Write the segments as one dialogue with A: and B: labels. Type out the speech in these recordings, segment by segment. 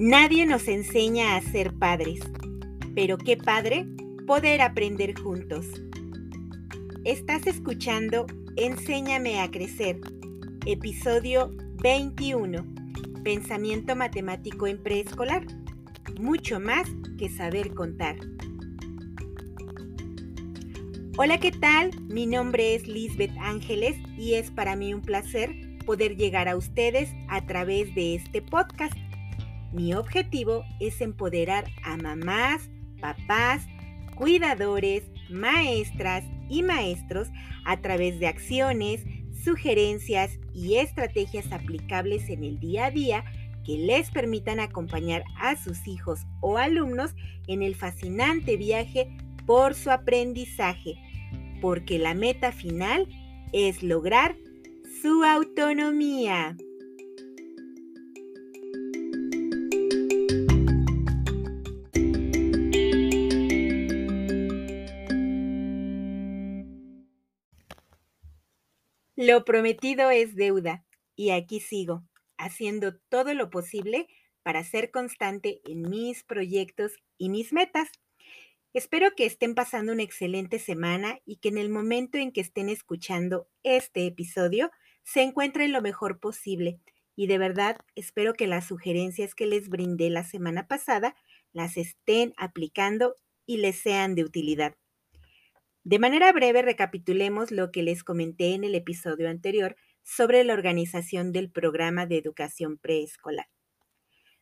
A: Nadie nos enseña a ser padres, pero qué padre poder aprender juntos. Estás escuchando Enséñame a Crecer, episodio 21, Pensamiento Matemático en Preescolar, mucho más que saber contar. Hola, ¿qué tal? Mi nombre es Lisbeth Ángeles y es para mí un placer poder llegar a ustedes a través de este podcast mi objetivo es empoderar a mamás, papás, cuidadores, maestras y maestros a través de acciones, sugerencias y estrategias aplicables en el día a día que les permitan acompañar a sus hijos o alumnos en el fascinante viaje por su aprendizaje, porque la meta final es lograr su autonomía. Lo prometido es deuda y aquí sigo, haciendo todo lo posible para ser constante en mis proyectos y mis metas. Espero que estén pasando una excelente semana y que en el momento en que estén escuchando este episodio se encuentren lo mejor posible. Y de verdad espero que las sugerencias que les brindé la semana pasada las estén aplicando y les sean de utilidad. De manera breve, recapitulemos lo que les comenté en el episodio anterior sobre la organización del programa de educación preescolar.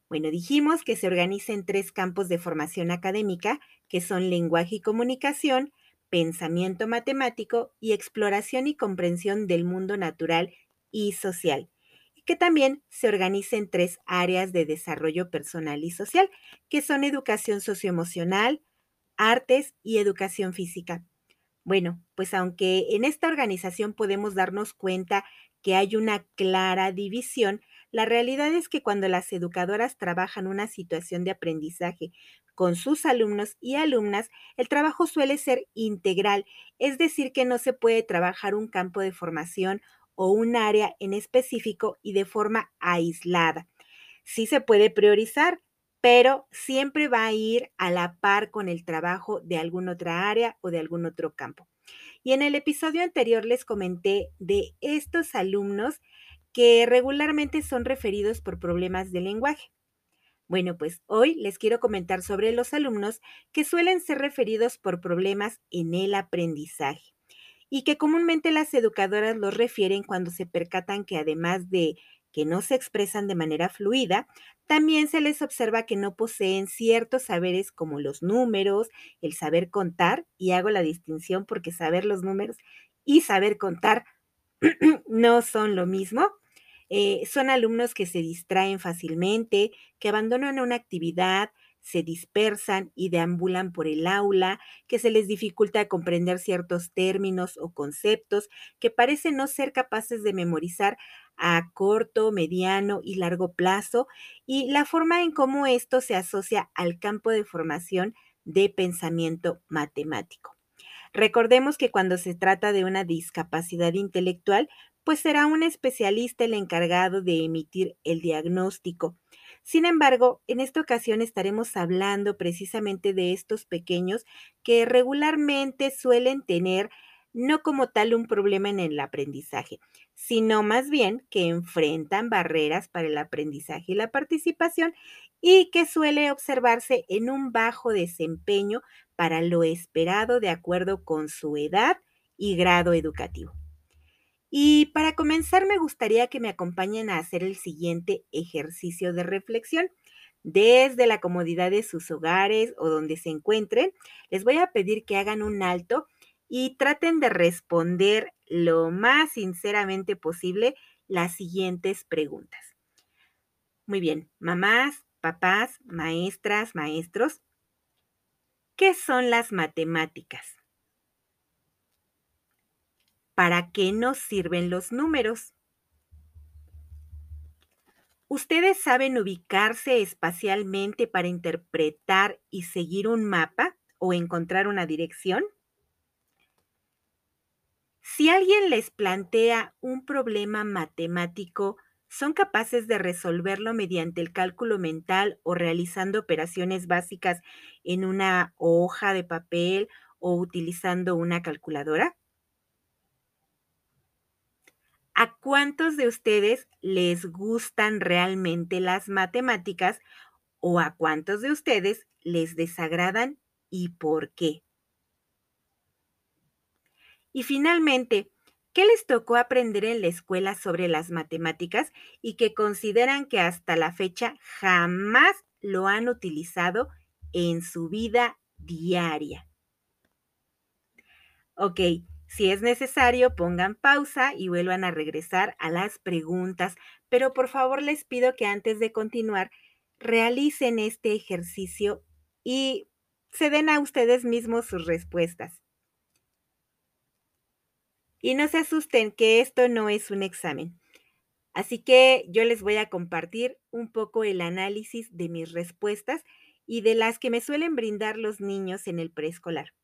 A: Bueno, dijimos que se organiza en tres campos de formación académica, que son lenguaje y comunicación, pensamiento matemático y exploración y comprensión del mundo natural y social, y que también se organiza en tres áreas de desarrollo personal y social, que son educación socioemocional, artes y educación física. Bueno, pues aunque en esta organización podemos darnos cuenta que hay una clara división, la realidad es que cuando las educadoras trabajan una situación de aprendizaje con sus alumnos y alumnas, el trabajo suele ser integral, es decir, que no se puede trabajar un campo de formación o un área en específico y de forma aislada. Sí se puede priorizar, pero siempre va a ir a la par con el trabajo de alguna otra área o de algún otro campo. Y en el episodio anterior les comenté de estos alumnos que regularmente son referidos por problemas de lenguaje. Bueno, pues hoy les quiero comentar sobre los alumnos que suelen ser referidos por problemas en el aprendizaje y que comúnmente las educadoras los refieren cuando se percatan que además de que no se expresan de manera fluida, también se les observa que no poseen ciertos saberes como los números, el saber contar, y hago la distinción porque saber los números y saber contar no son lo mismo. Eh, son alumnos que se distraen fácilmente, que abandonan una actividad, se dispersan y deambulan por el aula, que se les dificulta comprender ciertos términos o conceptos, que parecen no ser capaces de memorizar a corto, mediano y largo plazo, y la forma en cómo esto se asocia al campo de formación de pensamiento matemático. Recordemos que cuando se trata de una discapacidad intelectual, pues será un especialista el encargado de emitir el diagnóstico. Sin embargo, en esta ocasión estaremos hablando precisamente de estos pequeños que regularmente suelen tener no como tal un problema en el aprendizaje, sino más bien que enfrentan barreras para el aprendizaje y la participación y que suele observarse en un bajo desempeño para lo esperado de acuerdo con su edad y grado educativo. Y para comenzar, me gustaría que me acompañen a hacer el siguiente ejercicio de reflexión. Desde la comodidad de sus hogares o donde se encuentren, les voy a pedir que hagan un alto y traten de responder lo más sinceramente posible las siguientes preguntas. Muy bien, mamás, papás, maestras, maestros, ¿qué son las matemáticas? ¿Para qué nos sirven los números? ¿Ustedes saben ubicarse espacialmente para interpretar y seguir un mapa o encontrar una dirección? Si alguien les plantea un problema matemático, son capaces de resolverlo mediante el cálculo mental o realizando operaciones básicas en una hoja de papel o utilizando una calculadora? ¿A cuántos de ustedes les gustan realmente las matemáticas o a cuántos de ustedes les desagradan y por qué? Y finalmente, ¿qué les tocó aprender en la escuela sobre las matemáticas y que consideran que hasta la fecha jamás lo han utilizado en su vida diaria? Ok, si es necesario, pongan pausa y vuelvan a regresar a las preguntas, pero por favor les pido que antes de continuar realicen este ejercicio y se den a ustedes mismos sus respuestas. Y no se asusten que esto no es un examen. Así que yo les voy a compartir un poco el análisis de mis respuestas y de las que me suelen brindar los niños en el preescolar.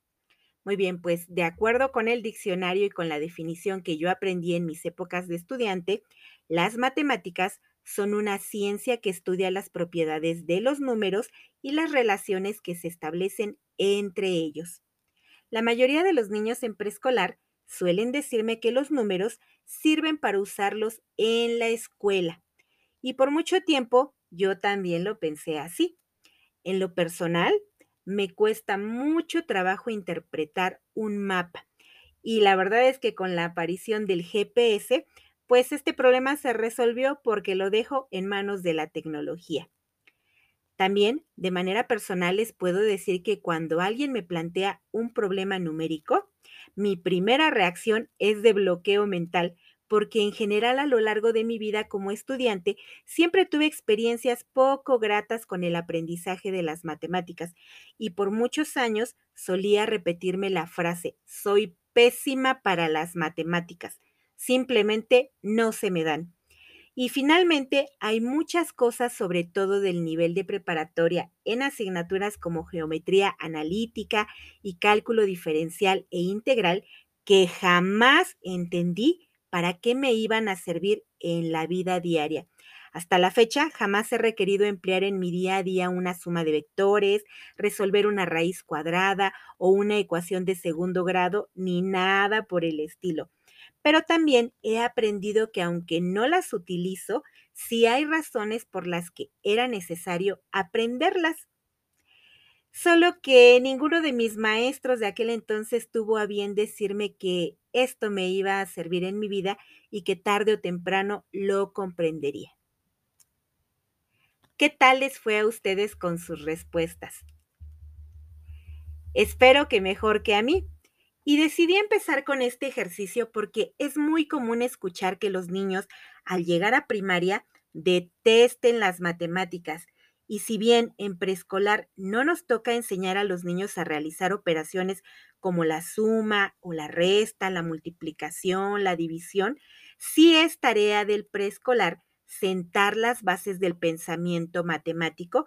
A: Muy bien, pues de acuerdo con el diccionario y con la definición que yo aprendí en mis épocas de estudiante, las matemáticas son una ciencia que estudia las propiedades de los números y las relaciones que se establecen entre ellos. La mayoría de los niños en preescolar suelen decirme que los números sirven para usarlos en la escuela. Y por mucho tiempo yo también lo pensé así. En lo personal, me cuesta mucho trabajo interpretar un mapa. Y la verdad es que con la aparición del GPS, pues este problema se resolvió porque lo dejo en manos de la tecnología. También, de manera personal, les puedo decir que cuando alguien me plantea un problema numérico, mi primera reacción es de bloqueo mental porque en general a lo largo de mi vida como estudiante siempre tuve experiencias poco gratas con el aprendizaje de las matemáticas y por muchos años solía repetirme la frase, soy pésima para las matemáticas, simplemente no se me dan. Y finalmente, hay muchas cosas, sobre todo del nivel de preparatoria, en asignaturas como geometría analítica y cálculo diferencial e integral, que jamás entendí para qué me iban a servir en la vida diaria. Hasta la fecha jamás he requerido emplear en mi día a día una suma de vectores, resolver una raíz cuadrada o una ecuación de segundo grado, ni nada por el estilo. Pero también he aprendido que aunque no las utilizo, sí hay razones por las que era necesario aprenderlas. Solo que ninguno de mis maestros de aquel entonces tuvo a bien decirme que esto me iba a servir en mi vida y que tarde o temprano lo comprendería. ¿Qué tal les fue a ustedes con sus respuestas? Espero que mejor que a mí. Y decidí empezar con este ejercicio porque es muy común escuchar que los niños al llegar a primaria detesten las matemáticas y si bien en preescolar no nos toca enseñar a los niños a realizar operaciones como la suma o la resta, la multiplicación, la división, sí es tarea del preescolar sentar las bases del pensamiento matemático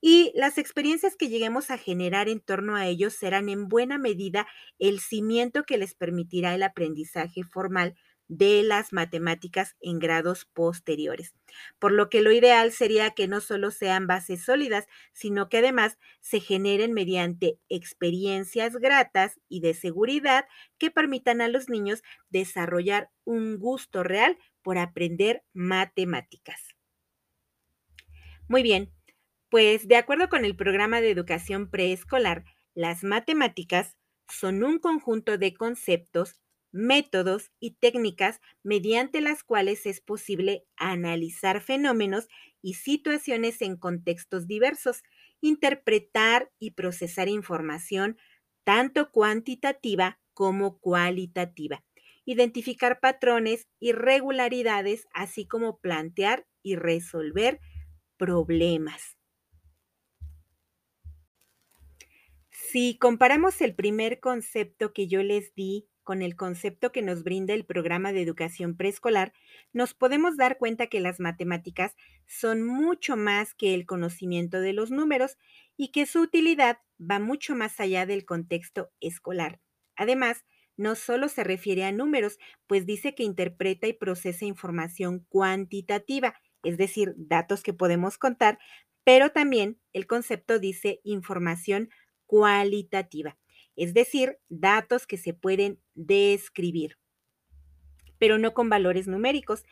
A: y las experiencias que lleguemos a generar en torno a ellos serán en buena medida el cimiento que les permitirá el aprendizaje formal de las matemáticas en grados posteriores. Por lo que lo ideal sería que no solo sean bases sólidas, sino que además se generen mediante experiencias gratas y de seguridad que permitan a los niños desarrollar un gusto real por aprender matemáticas. Muy bien, pues de acuerdo con el programa de educación preescolar, las matemáticas son un conjunto de conceptos métodos y técnicas mediante las cuales es posible analizar fenómenos y situaciones en contextos diversos, interpretar y procesar información tanto cuantitativa como cualitativa, identificar patrones y regularidades, así como plantear y resolver problemas. Si comparamos el primer concepto que yo les di con el concepto que nos brinda el programa de educación preescolar, nos podemos dar cuenta que las matemáticas son mucho más que el conocimiento de los números y que su utilidad va mucho más allá del contexto escolar. Además, no solo se refiere a números, pues dice que interpreta y procesa información cuantitativa, es decir, datos que podemos contar, pero también el concepto dice información cualitativa, es decir, datos que se pueden describir, pero no con valores numéricos.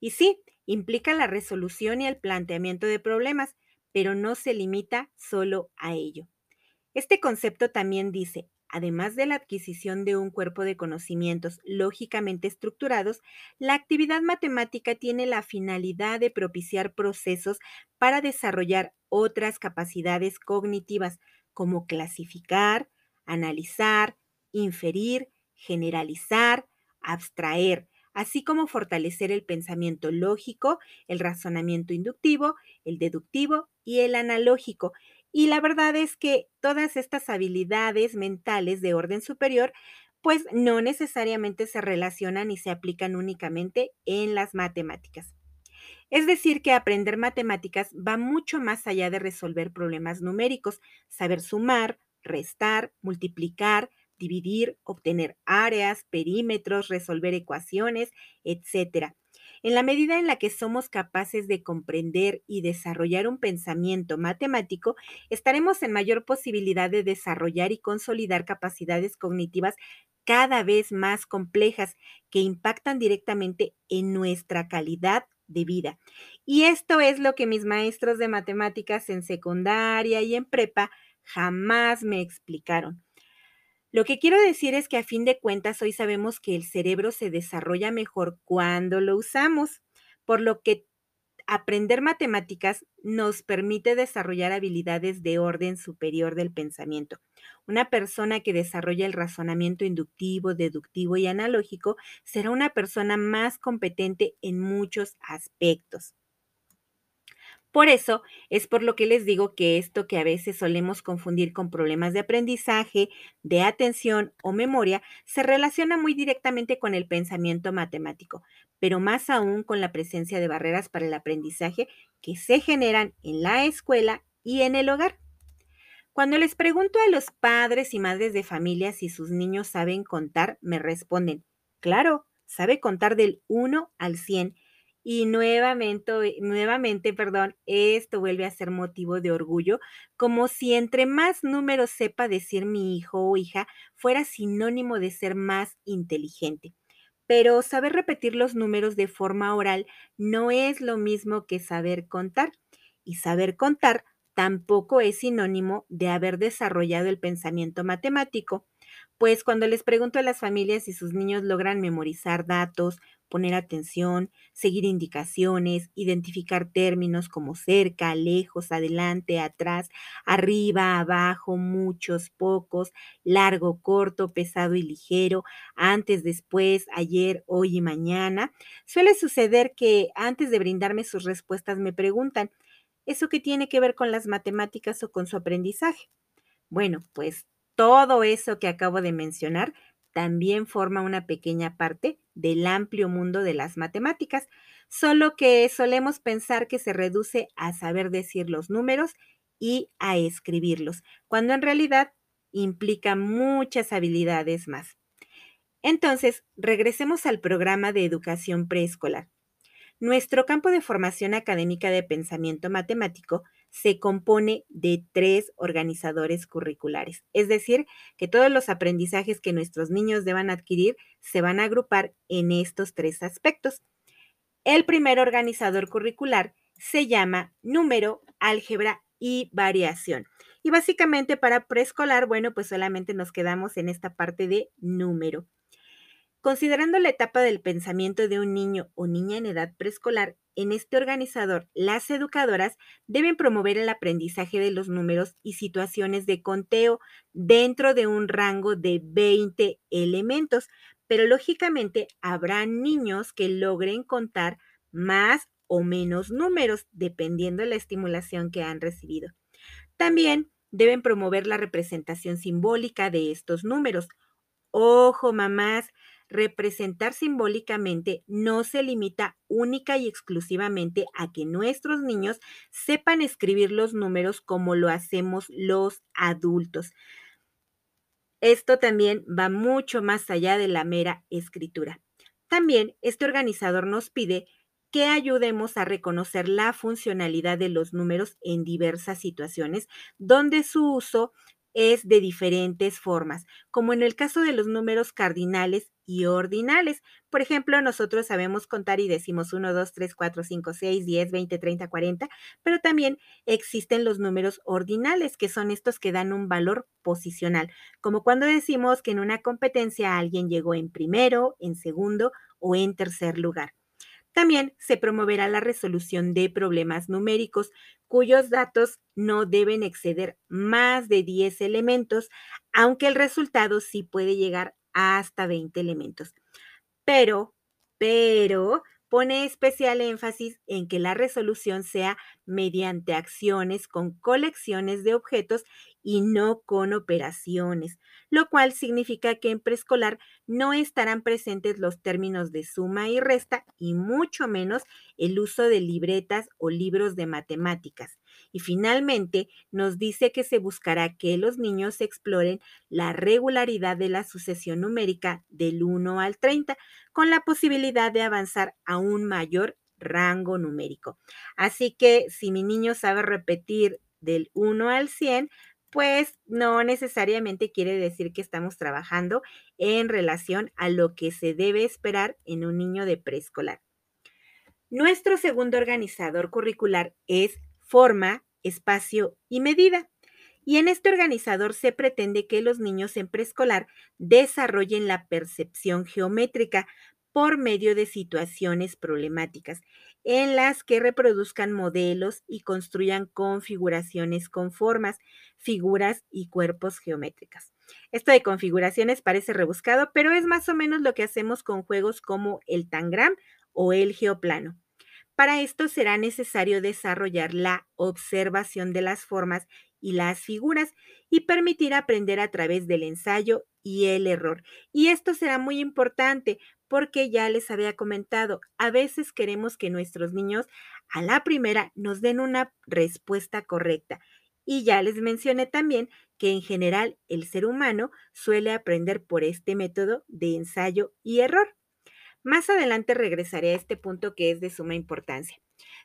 A: Y sí, implica la resolución y el planteamiento de problemas, pero no se limita solo a ello. Este concepto también dice, además de la adquisición de un cuerpo de conocimientos lógicamente estructurados, la actividad matemática tiene la finalidad de propiciar procesos para desarrollar otras capacidades cognitivas, como clasificar, analizar, inferir, generalizar, abstraer, así como fortalecer el pensamiento lógico, el razonamiento inductivo, el deductivo y el analógico, y la verdad es que todas estas habilidades mentales de orden superior, pues no necesariamente se relacionan y se aplican únicamente en las matemáticas. Es decir, que aprender matemáticas va mucho más allá de resolver problemas numéricos, saber sumar, restar, multiplicar, dividir, obtener áreas, perímetros, resolver ecuaciones, etc. En la medida en la que somos capaces de comprender y desarrollar un pensamiento matemático, estaremos en mayor posibilidad de desarrollar y consolidar capacidades cognitivas cada vez más complejas que impactan directamente en nuestra calidad de vida. Y esto es lo que mis maestros de matemáticas en secundaria y en prepa jamás me explicaron. Lo que quiero decir es que a fin de cuentas hoy sabemos que el cerebro se desarrolla mejor cuando lo usamos, por lo que aprender matemáticas nos permite desarrollar habilidades de orden superior del pensamiento. Una persona que desarrolla el razonamiento inductivo, deductivo y analógico será una persona más competente en muchos aspectos. Por eso es por lo que les digo que esto que a veces solemos confundir con problemas de aprendizaje, de atención o memoria, se relaciona muy directamente con el pensamiento matemático, pero más aún con la presencia de barreras para el aprendizaje que se generan en la escuela y en el hogar. Cuando les pregunto a los padres y madres de familia si sus niños saben contar, me responden, claro, sabe contar del 1 al 100 y nuevamente, nuevamente, perdón, esto vuelve a ser motivo de orgullo, como si entre más números sepa decir mi hijo o hija fuera sinónimo de ser más inteligente. Pero saber repetir los números de forma oral no es lo mismo que saber contar. Y saber contar tampoco es sinónimo de haber desarrollado el pensamiento matemático, pues cuando les pregunto a las familias si sus niños logran memorizar datos, poner atención, seguir indicaciones, identificar términos como cerca, lejos, adelante, atrás, arriba, abajo, muchos, pocos, largo, corto, pesado y ligero, antes, después, ayer, hoy y mañana. Suele suceder que antes de brindarme sus respuestas me preguntan, ¿eso qué tiene que ver con las matemáticas o con su aprendizaje? Bueno, pues todo eso que acabo de mencionar también forma una pequeña parte del amplio mundo de las matemáticas, solo que solemos pensar que se reduce a saber decir los números y a escribirlos, cuando en realidad implica muchas habilidades más. Entonces, regresemos al programa de educación preescolar. Nuestro campo de formación académica de pensamiento matemático se compone de tres organizadores curriculares, es decir, que todos los aprendizajes que nuestros niños deban adquirir se van a agrupar en estos tres aspectos. El primer organizador curricular se llama número, álgebra y variación. Y básicamente para preescolar, bueno, pues solamente nos quedamos en esta parte de número. Considerando la etapa del pensamiento de un niño o niña en edad preescolar, en este organizador, las educadoras deben promover el aprendizaje de los números y situaciones de conteo dentro de un rango de 20 elementos, pero lógicamente habrá niños que logren contar más o menos números, dependiendo de la estimulación que han recibido. También deben promover la representación simbólica de estos números. Ojo, mamás, representar simbólicamente no se limita única y exclusivamente a que nuestros niños sepan escribir los números como lo hacemos los adultos. Esto también va mucho más allá de la mera escritura. También este organizador nos pide que ayudemos a reconocer la funcionalidad de los números en diversas situaciones donde su uso es de diferentes formas, como en el caso de los números cardinales y ordinales. Por ejemplo, nosotros sabemos contar y decimos 1, 2, 3, 4, 5, 6, 10, 20, 30, 40, pero también existen los números ordinales, que son estos que dan un valor posicional, como cuando decimos que en una competencia alguien llegó en primero, en segundo o en tercer lugar. También se promoverá la resolución de problemas numéricos cuyos datos no deben exceder más de 10 elementos, aunque el resultado sí puede llegar hasta 20 elementos. Pero, pero, pone especial énfasis en que la resolución sea mediante acciones con colecciones de objetos y no con operaciones, lo cual significa que en preescolar no estarán presentes los términos de suma y resta y mucho menos el uso de libretas o libros de matemáticas. Y finalmente nos dice que se buscará que los niños exploren la regularidad de la sucesión numérica del 1 al 30, con la posibilidad de avanzar a un mayor rango numérico. Así que si mi niño sabe repetir del 1 al 100, pues no necesariamente quiere decir que estamos trabajando en relación a lo que se debe esperar en un niño de preescolar. Nuestro segundo organizador curricular es forma, espacio y medida. Y en este organizador se pretende que los niños en preescolar desarrollen la percepción geométrica por medio de situaciones problemáticas en las que reproduzcan modelos y construyan configuraciones con formas, figuras y cuerpos geométricas. Esto de configuraciones parece rebuscado, pero es más o menos lo que hacemos con juegos como el tangram o el geoplano. Para esto será necesario desarrollar la observación de las formas y las figuras y permitir aprender a través del ensayo y el error. Y esto será muy importante porque ya les había comentado, a veces queremos que nuestros niños a la primera nos den una respuesta correcta. Y ya les mencioné también que en general el ser humano suele aprender por este método de ensayo y error. Más adelante regresaré a este punto que es de suma importancia.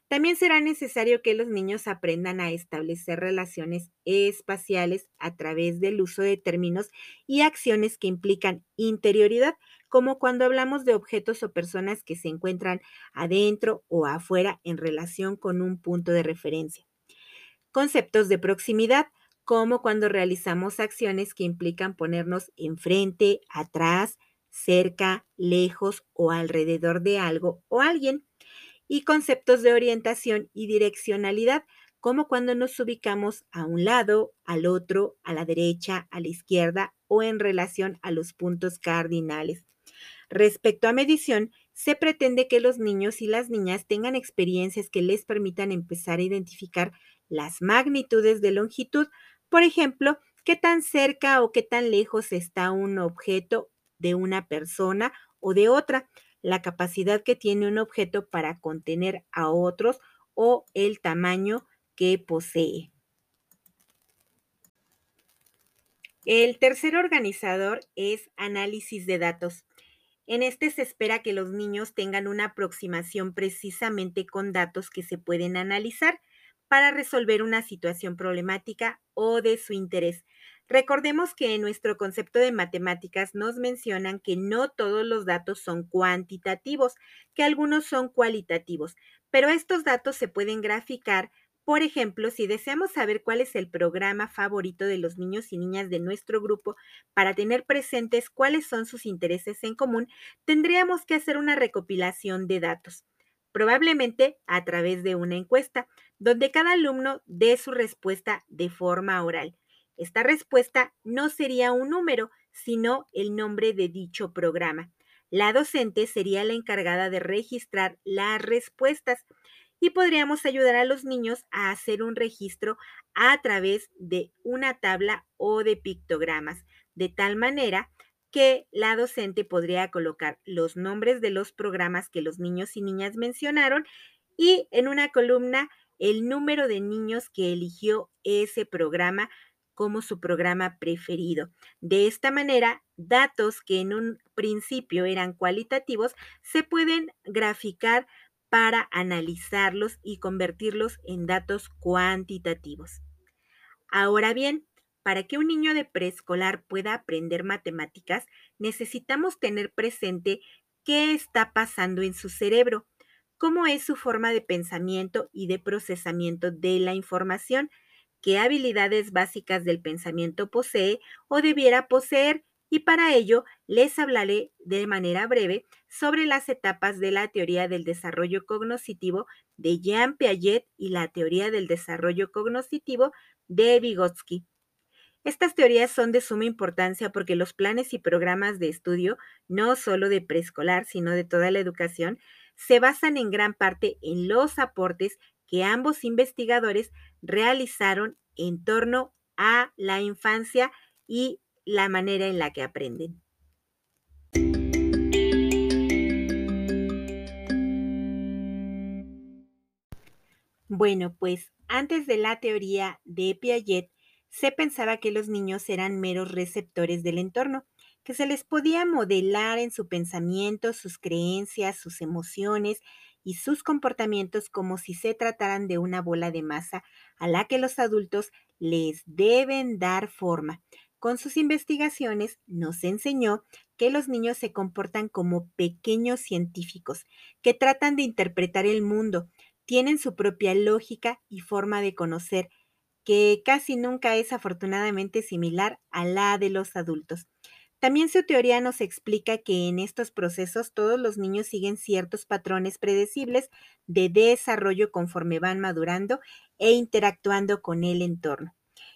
A: También será necesario que los niños aprendan a establecer relaciones espaciales a través del uso de términos y acciones que implican interioridad, como cuando hablamos de objetos o personas que se encuentran adentro o afuera en relación con un punto de referencia. Conceptos de proximidad, como cuando realizamos acciones que implican ponernos enfrente, atrás, cerca, lejos o alrededor de algo o alguien, y conceptos de orientación y direccionalidad, como cuando nos ubicamos a un lado, al otro, a la derecha, a la izquierda o en relación a los puntos cardinales. Respecto a medición, se pretende que los niños y las niñas tengan experiencias que les permitan empezar a identificar las magnitudes de longitud, por ejemplo, qué tan cerca o qué tan lejos está un objeto de una persona o de otra, la capacidad que tiene un objeto para contener a otros o el tamaño que posee. El tercer organizador es análisis de datos. En este se espera que los niños tengan una aproximación precisamente con datos que se pueden analizar para resolver una situación problemática o de su interés, Recordemos que en nuestro concepto de matemáticas nos mencionan que no todos los datos son cuantitativos, que algunos son cualitativos, pero estos datos se pueden graficar. Por ejemplo, si deseamos saber cuál es el programa favorito de los niños y niñas de nuestro grupo para tener presentes cuáles son sus intereses en común, tendríamos que hacer una recopilación de datos, probablemente a través de una encuesta, donde cada alumno dé su respuesta de forma oral. Esta respuesta no sería un número, sino el nombre de dicho programa. La docente sería la encargada de registrar las respuestas y podríamos ayudar a los niños a hacer un registro a través de una tabla o de pictogramas, de tal manera que la docente podría colocar los nombres de los programas que los niños y niñas mencionaron y en una columna el número de niños que eligió ese programa como su programa preferido. De esta manera, datos que en un principio eran cualitativos se pueden graficar para analizarlos y convertirlos en datos cuantitativos. Ahora bien, para que un niño de preescolar pueda aprender matemáticas, necesitamos tener presente qué está pasando en su cerebro, cómo es su forma de pensamiento y de procesamiento de la información, qué habilidades básicas del pensamiento posee o debiera poseer y para ello les hablaré de manera breve sobre las etapas de la teoría del desarrollo cognitivo de Jean Piaget y la teoría del desarrollo cognitivo de Vygotsky. Estas teorías son de suma importancia porque los planes y programas de estudio, no solo de preescolar, sino de toda la educación, se basan en gran parte en los aportes que ambos investigadores realizaron en torno a la infancia y la manera en la que aprenden. Bueno, pues antes de la teoría de Piaget, se pensaba que los niños eran meros receptores del entorno, que se les podía modelar en su pensamiento, sus creencias, sus emociones y sus comportamientos como si se trataran de una bola de masa a la que los adultos les deben dar forma. Con sus investigaciones nos enseñó que los niños se comportan como pequeños científicos que tratan de interpretar el mundo, tienen su propia lógica y forma de conocer, que casi nunca es afortunadamente similar a la de los adultos. También su teoría nos explica que en estos procesos todos los niños siguen ciertos patrones predecibles de desarrollo conforme van madurando e interactuando con el entorno.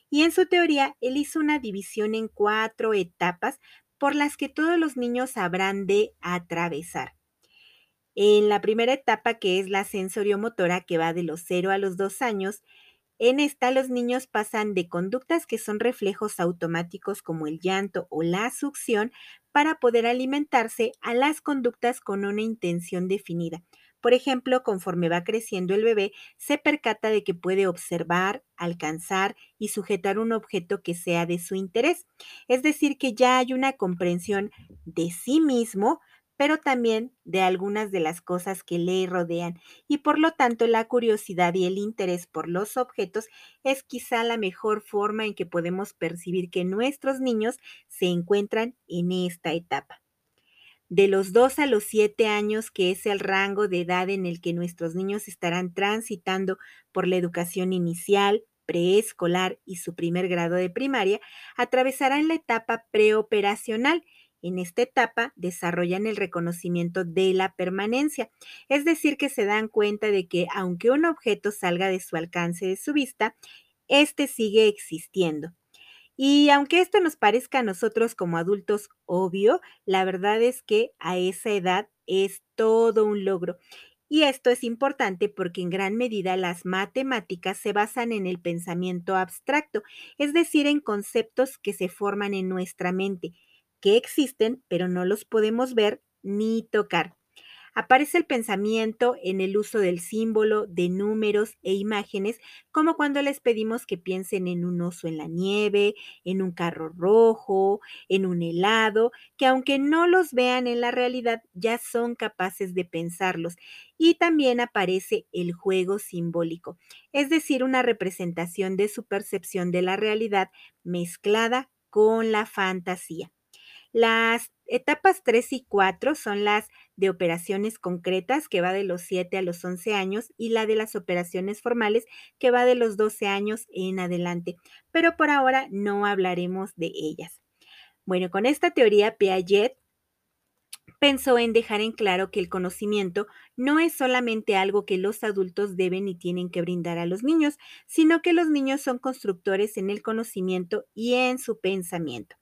A: Y en su teoría, él hizo una división en cuatro etapas por las que todos los niños habrán de atravesar. En la primera etapa, que es la sensoriomotora, que va de los 0 a los 2 años, en esta los niños pasan de conductas que son reflejos automáticos como el llanto o la succión para poder alimentarse a las conductas con una intención definida. Por ejemplo, conforme va creciendo el bebé, se percata de que puede observar, alcanzar y sujetar un objeto que sea de su interés. Es decir, que ya hay una comprensión de sí mismo pero también de algunas de las cosas que le rodean y por lo tanto la curiosidad y el interés por los objetos es quizá la mejor forma en que podemos percibir que nuestros niños se encuentran en esta etapa. De los 2 a los 7 años, que es el rango de edad en el que nuestros niños estarán transitando por la educación inicial, preescolar y su primer grado de primaria, atravesarán la etapa preoperacional, en esta etapa desarrollan el reconocimiento de la permanencia, es decir, que se dan cuenta de que aunque un objeto salga de su alcance de su vista, éste sigue existiendo. Y aunque esto nos parezca a nosotros como adultos obvio, la verdad es que a esa edad es todo un logro. Y esto es importante porque en gran medida las matemáticas se basan en el pensamiento abstracto, es decir, en conceptos que se forman en nuestra mente que existen, pero no los podemos ver ni tocar. Aparece el pensamiento en el uso del símbolo, de números e imágenes, como cuando les pedimos que piensen en un oso en la nieve, en un carro rojo, en un helado, que aunque no los vean en la realidad, ya son capaces de pensarlos. Y también aparece el juego simbólico, es decir, una representación de su percepción de la realidad mezclada con la fantasía. Las etapas 3 y 4 son las de operaciones concretas, que va de los 7 a los 11 años, y la de las operaciones formales, que va de los 12 años en adelante. Pero por ahora no hablaremos de ellas. Bueno, con esta teoría, Piaget pensó en dejar en claro que el conocimiento no es solamente algo que los adultos deben y tienen que brindar a los niños, sino que los niños son constructores en el conocimiento y en su pensamiento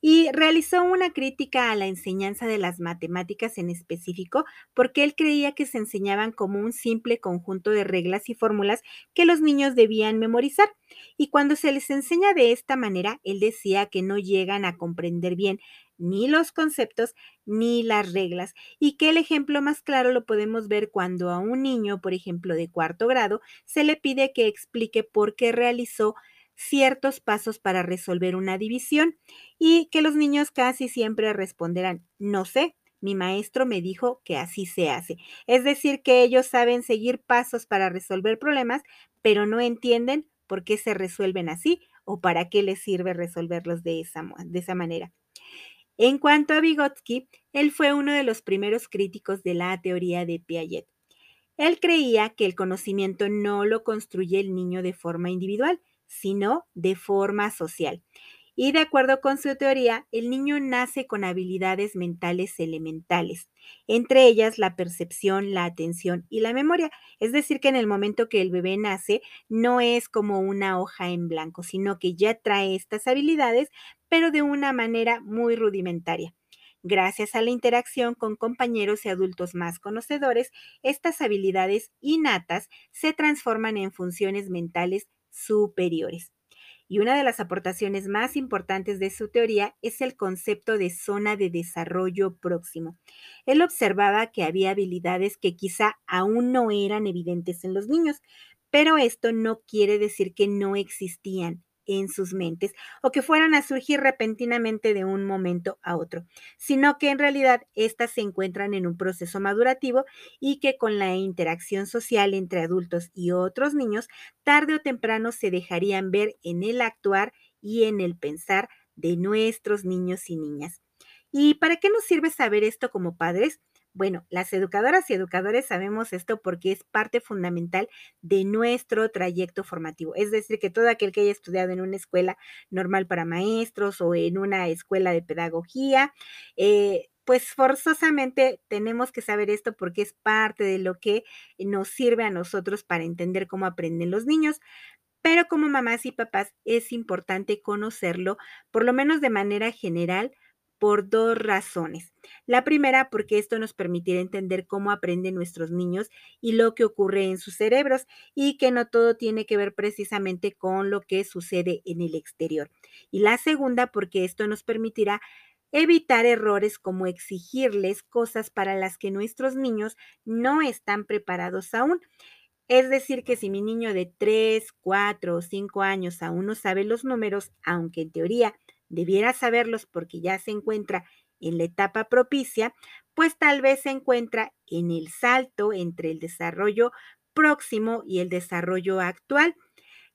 A: y realizó una crítica a la enseñanza de las matemáticas en específico porque él creía que se enseñaban como un simple conjunto de reglas y fórmulas que los niños debían memorizar. Y cuando se les enseña de esta manera, él decía que no llegan a comprender bien ni los conceptos ni las reglas y que el ejemplo más claro lo podemos ver cuando a un niño, por ejemplo, de cuarto grado, se le pide que explique por qué realizó ciertos pasos para resolver una división y que los niños casi siempre responderán, no sé, mi maestro me dijo que así se hace. Es decir, que ellos saben seguir pasos para resolver problemas, pero no entienden por qué se resuelven así o para qué les sirve resolverlos de esa, de esa manera. En cuanto a Vygotsky, él fue uno de los primeros críticos de la teoría de Piaget. Él creía que el conocimiento no lo construye el niño de forma individual, sino de forma social. Y de acuerdo con su teoría, el niño nace con habilidades mentales elementales, entre ellas la percepción, la atención y la memoria. Es decir, que en el momento que el bebé nace, no es como una hoja en blanco, sino que ya trae estas habilidades, pero de una manera muy rudimentaria. Gracias a la interacción con compañeros y adultos más conocedores, estas habilidades innatas se transforman en funciones mentales superiores. Y una de las aportaciones más importantes de su teoría es el concepto de zona de desarrollo próximo. Él observaba que había habilidades que quizá aún no eran evidentes en los niños, pero esto no quiere decir que no existían en sus mentes o que fueran a surgir repentinamente de un momento a otro, sino que en realidad éstas se encuentran en un proceso madurativo y que con la interacción social entre adultos y otros niños, tarde o temprano se dejarían ver en el actuar y en el pensar de nuestros niños y niñas. ¿Y para qué nos sirve saber esto como padres? Bueno, las educadoras y educadores sabemos esto porque es parte fundamental de nuestro trayecto formativo. Es decir, que todo aquel que haya estudiado en una escuela normal para maestros o en una escuela de pedagogía, eh, pues forzosamente tenemos que saber esto porque es parte de lo que nos sirve a nosotros para entender cómo aprenden los niños. Pero como mamás y papás es importante conocerlo, por lo menos de manera general, por dos razones. La primera, porque esto nos permitirá entender cómo aprenden nuestros niños y lo que ocurre en sus cerebros y que no todo tiene que ver precisamente con lo que sucede en el exterior. Y la segunda, porque esto nos permitirá evitar errores como exigirles cosas para las que nuestros niños no están preparados aún. Es decir, que si mi niño de 3, 4 o 5 años aún no sabe los números, aunque en teoría debiera saberlos porque ya se encuentra en la etapa propicia, pues tal vez se encuentra en el salto entre el desarrollo próximo y el desarrollo actual.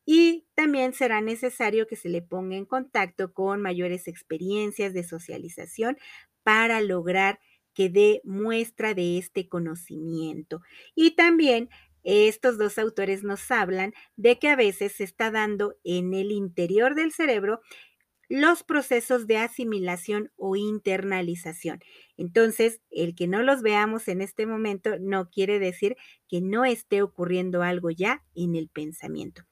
A: Y también será necesario que se le ponga en contacto con mayores experiencias de socialización para lograr que dé muestra de este conocimiento. Y también estos dos autores nos hablan de que a veces se está dando en el interior del cerebro los procesos de asimilación o internalización. Entonces, el que no los veamos en este momento no quiere decir que no esté ocurriendo algo ya en el pensamiento.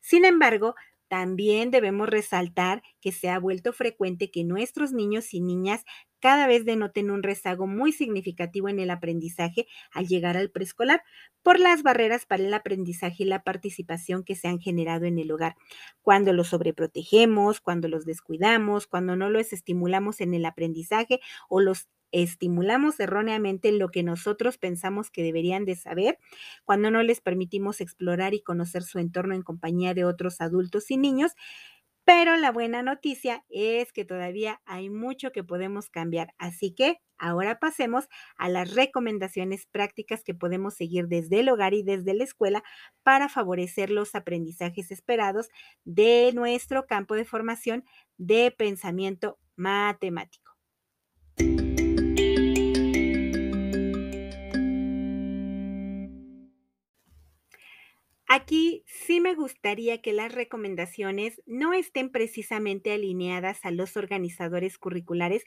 A: Sin embargo, también debemos resaltar que se ha vuelto frecuente que nuestros niños y niñas cada vez denoten un rezago muy significativo en el aprendizaje al llegar al preescolar por las barreras para el aprendizaje y la participación que se han generado en el hogar. Cuando los sobreprotegemos, cuando los descuidamos, cuando no los estimulamos en el aprendizaje o los estimulamos erróneamente lo que nosotros pensamos que deberían de saber, cuando no les permitimos explorar y conocer su entorno en compañía de otros adultos y niños, pero la buena noticia es que todavía hay mucho que podemos cambiar. Así que ahora pasemos a las recomendaciones prácticas que podemos seguir desde el hogar y desde la escuela para favorecer los aprendizajes esperados de nuestro campo de formación de pensamiento matemático. Aquí sí me gustaría que las recomendaciones no estén precisamente alineadas a los organizadores curriculares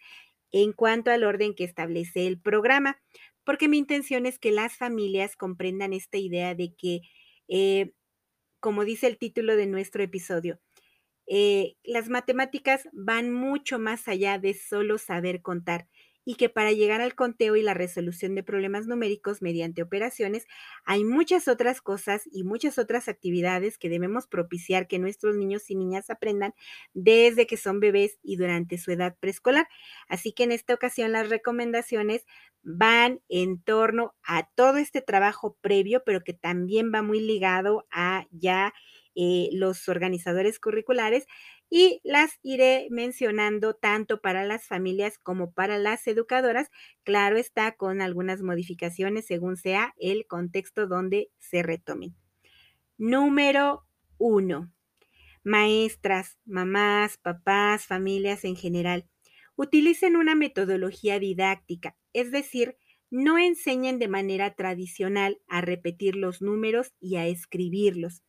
A: en cuanto al orden que establece el programa, porque mi intención es que las familias comprendan esta idea de que, eh, como dice el título de nuestro episodio, eh, las matemáticas van mucho más allá de solo saber contar y que para llegar al conteo y la resolución de problemas numéricos mediante operaciones hay muchas otras cosas y muchas otras actividades que debemos propiciar que nuestros niños y niñas aprendan desde que son bebés y durante su edad preescolar. Así que en esta ocasión las recomendaciones van en torno a todo este trabajo previo, pero que también va muy ligado a ya eh, los organizadores curriculares y las iré mencionando tanto para las familias como para las educadoras. Claro está con algunas modificaciones según sea el contexto donde se retomen. Número uno. Maestras, mamás, papás, familias en general, utilicen una metodología didáctica, es decir, no enseñen de manera tradicional a repetir los números y a escribirlos.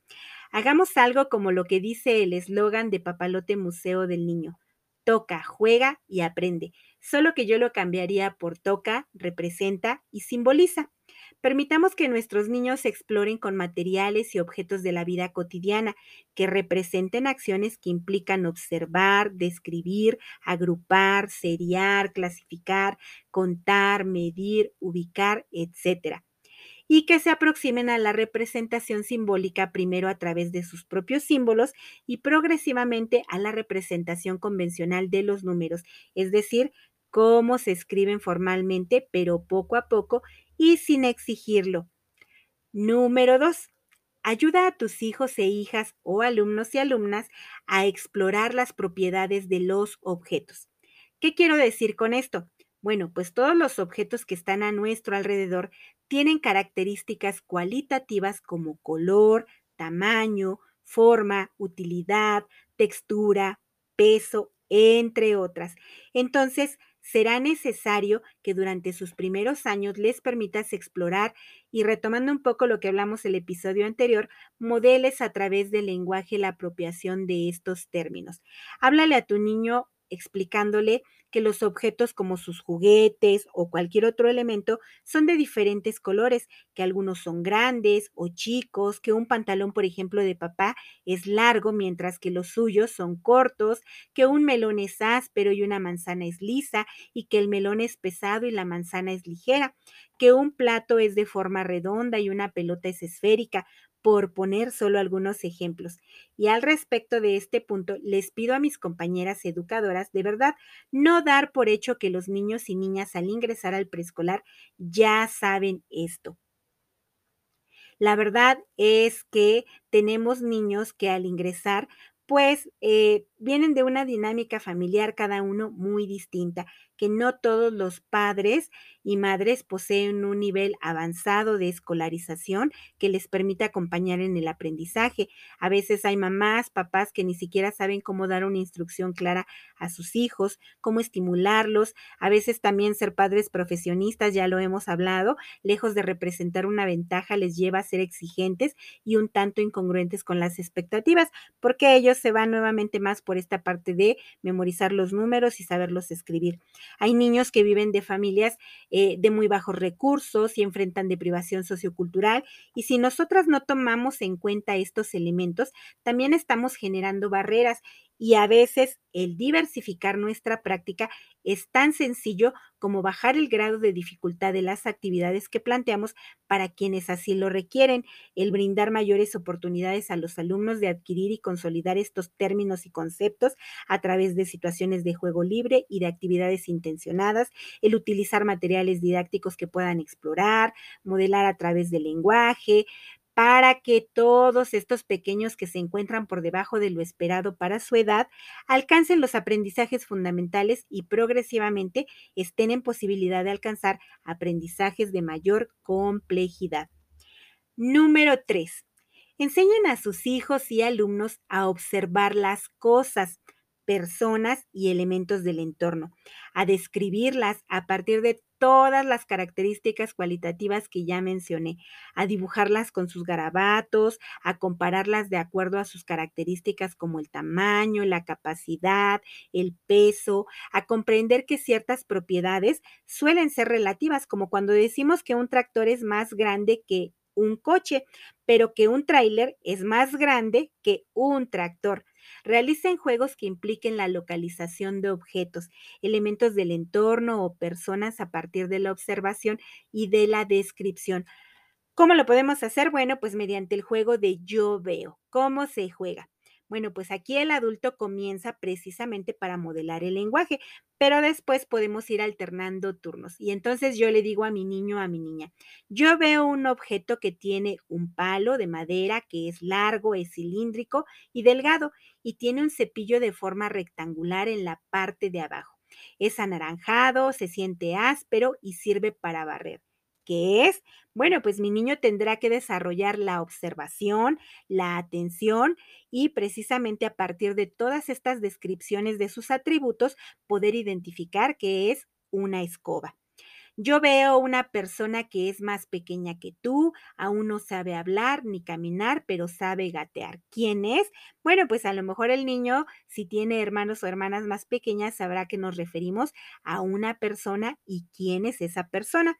A: Hagamos algo como lo que dice el eslogan de Papalote Museo del Niño. Toca, juega y aprende. Solo que yo lo cambiaría por toca, representa y simboliza. Permitamos que nuestros niños exploren con materiales y objetos de la vida cotidiana que representen acciones que implican observar, describir, agrupar, seriar, clasificar, contar, medir, ubicar, etc. Y que se aproximen a la representación simbólica primero a través de sus propios símbolos y progresivamente a la representación convencional de los números, es decir, cómo se escriben formalmente, pero poco a poco y sin exigirlo. Número 2. Ayuda a tus hijos e hijas o alumnos y alumnas a explorar las propiedades de los objetos. ¿Qué quiero decir con esto? Bueno, pues todos los objetos que están a nuestro alrededor tienen características cualitativas como color, tamaño, forma, utilidad, textura, peso, entre otras. Entonces, será necesario que durante sus primeros años les permitas explorar y retomando un poco lo que hablamos el episodio anterior, modeles a través del lenguaje la apropiación de estos términos. Háblale a tu niño explicándole que los objetos como sus juguetes o cualquier otro elemento son de diferentes colores, que algunos son grandes o chicos, que un pantalón, por ejemplo, de papá es largo mientras que los suyos son cortos, que un melón es áspero y una manzana es lisa y que el melón es pesado y la manzana es ligera, que un plato es de forma redonda y una pelota es esférica, por poner solo algunos ejemplos. Y al respecto de este punto, les pido a mis compañeras educadoras de verdad no dar por hecho que los niños y niñas al ingresar al preescolar ya saben esto. La verdad es que tenemos niños que al ingresar pues eh, vienen de una dinámica familiar cada uno muy distinta, que no todos los padres y madres poseen un nivel avanzado de escolarización que les permita acompañar en el aprendizaje. A veces hay mamás, papás que ni siquiera saben cómo dar una instrucción clara a sus hijos, cómo estimularlos. A veces también ser padres profesionistas, ya lo hemos hablado, lejos de representar una ventaja, les lleva a ser exigentes y un tanto incongruentes con las expectativas, porque ellos se van nuevamente más por esta parte de memorizar los números y saberlos escribir. Hay niños que viven de familias eh, de muy bajos recursos y enfrentan deprivación sociocultural. Y si nosotras no tomamos en cuenta estos elementos, también estamos generando barreras y a veces el diversificar nuestra práctica es tan sencillo como bajar el grado de dificultad de las actividades que planteamos para quienes así lo requieren, el brindar mayores oportunidades a los alumnos de adquirir y consolidar estos términos y conceptos a través de situaciones de juego libre y de actividades intencionadas, el utilizar materiales didácticos que puedan explorar, modelar a través del lenguaje, para que todos estos pequeños que se encuentran por debajo de lo esperado para su edad alcancen los aprendizajes fundamentales y progresivamente estén en posibilidad de alcanzar aprendizajes de mayor complejidad. Número 3. Enseñen a sus hijos y alumnos a observar las cosas, personas y elementos del entorno, a describirlas a partir de todas las características cualitativas que ya mencioné, a dibujarlas con sus garabatos, a compararlas de acuerdo a sus características como el tamaño, la capacidad, el peso, a comprender que ciertas propiedades suelen ser relativas, como cuando decimos que un tractor es más grande que un coche, pero que un tráiler es más grande que un tractor. Realicen juegos que impliquen la localización de objetos, elementos del entorno o personas a partir de la observación y de la descripción. ¿Cómo lo podemos hacer? Bueno, pues mediante el juego de yo veo. ¿Cómo se juega? Bueno, pues aquí el adulto comienza precisamente para modelar el lenguaje, pero después podemos ir alternando turnos. Y entonces yo le digo a mi niño, a mi niña, yo veo un objeto que tiene un palo de madera que es largo, es cilíndrico y delgado y tiene un cepillo de forma rectangular en la parte de abajo. Es anaranjado, se siente áspero y sirve para barrer. ¿Qué es? Bueno, pues mi niño tendrá que desarrollar la observación, la atención y precisamente a partir de todas estas descripciones de sus atributos poder identificar que es una escoba. Yo veo una persona que es más pequeña que tú, aún no sabe hablar ni caminar, pero sabe gatear. ¿Quién es? Bueno, pues a lo mejor el niño, si tiene hermanos o hermanas más pequeñas, sabrá que nos referimos a una persona y quién es esa persona.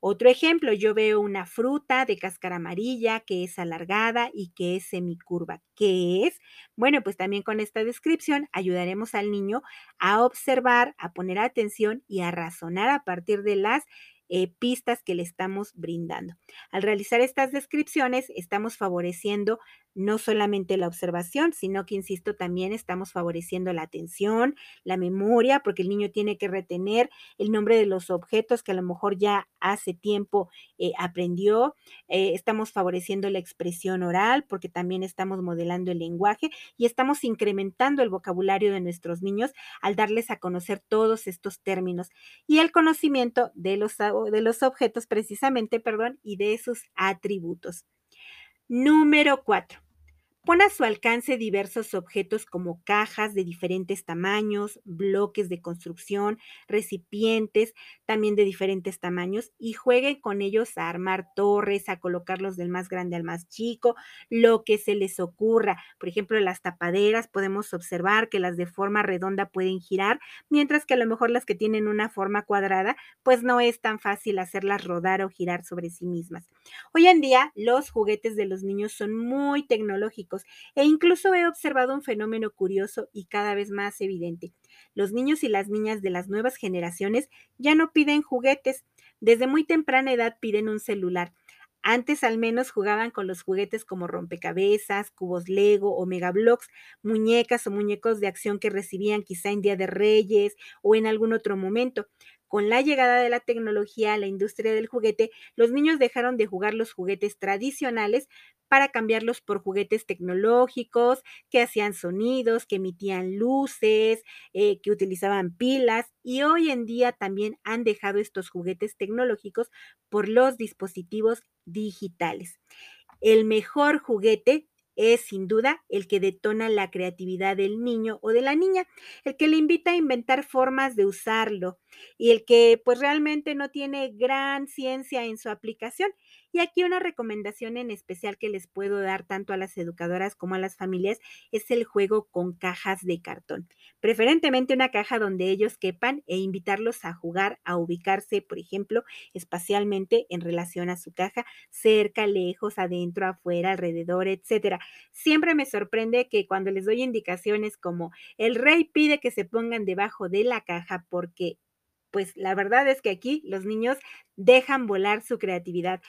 A: Otro ejemplo, yo veo una fruta de cáscara amarilla que es alargada y que es semicurva. ¿Qué es? Bueno, pues también con esta descripción ayudaremos al niño a observar, a poner atención y a razonar a partir de las eh, pistas que le estamos brindando. Al realizar estas descripciones, estamos favoreciendo no solamente la observación, sino que, insisto, también estamos favoreciendo la atención, la memoria, porque el niño tiene que retener el nombre de los objetos que a lo mejor ya hace tiempo eh, aprendió. Eh, estamos favoreciendo la expresión oral, porque también estamos modelando el lenguaje y estamos incrementando el vocabulario de nuestros niños al darles a conocer todos estos términos y el conocimiento de los, de los objetos precisamente, perdón, y de sus atributos. Número 4. Pon a su alcance diversos objetos como cajas de diferentes tamaños, bloques de construcción, recipientes también de diferentes tamaños y juegue con ellos a armar torres, a colocarlos del más grande al más chico, lo que se les ocurra. Por ejemplo, las tapaderas podemos observar que las de forma redonda pueden girar, mientras que a lo mejor las que tienen una forma cuadrada, pues no es tan fácil hacerlas rodar o girar sobre sí mismas. Hoy en día los juguetes de los niños son muy tecnológicos e incluso he observado un fenómeno curioso y cada vez más evidente. Los niños y las niñas de las nuevas generaciones ya no piden juguetes, desde muy temprana edad piden un celular. Antes al menos jugaban con los juguetes como rompecabezas, cubos Lego o megablocks, muñecas o muñecos de acción que recibían quizá en Día de Reyes o en algún otro momento. Con la llegada de la tecnología a la industria del juguete, los niños dejaron de jugar los juguetes tradicionales para cambiarlos por juguetes tecnológicos que hacían sonidos, que emitían luces, eh, que utilizaban pilas y hoy en día también han dejado estos juguetes tecnológicos por los dispositivos digitales. El mejor juguete es sin duda el que detona la creatividad del niño o de la niña, el que le invita a inventar formas de usarlo y el que pues realmente no tiene gran ciencia en su aplicación y aquí una recomendación en especial que les puedo dar tanto a las educadoras como a las familias es el juego con cajas de cartón. Preferentemente una caja donde ellos quepan e invitarlos a jugar, a ubicarse, por ejemplo, espacialmente en relación a su caja, cerca, lejos, adentro, afuera, alrededor, etcétera. Siempre me sorprende que cuando les doy indicaciones como el rey pide que se pongan debajo de la caja porque pues la verdad es que aquí los niños dejan volar su creatividad.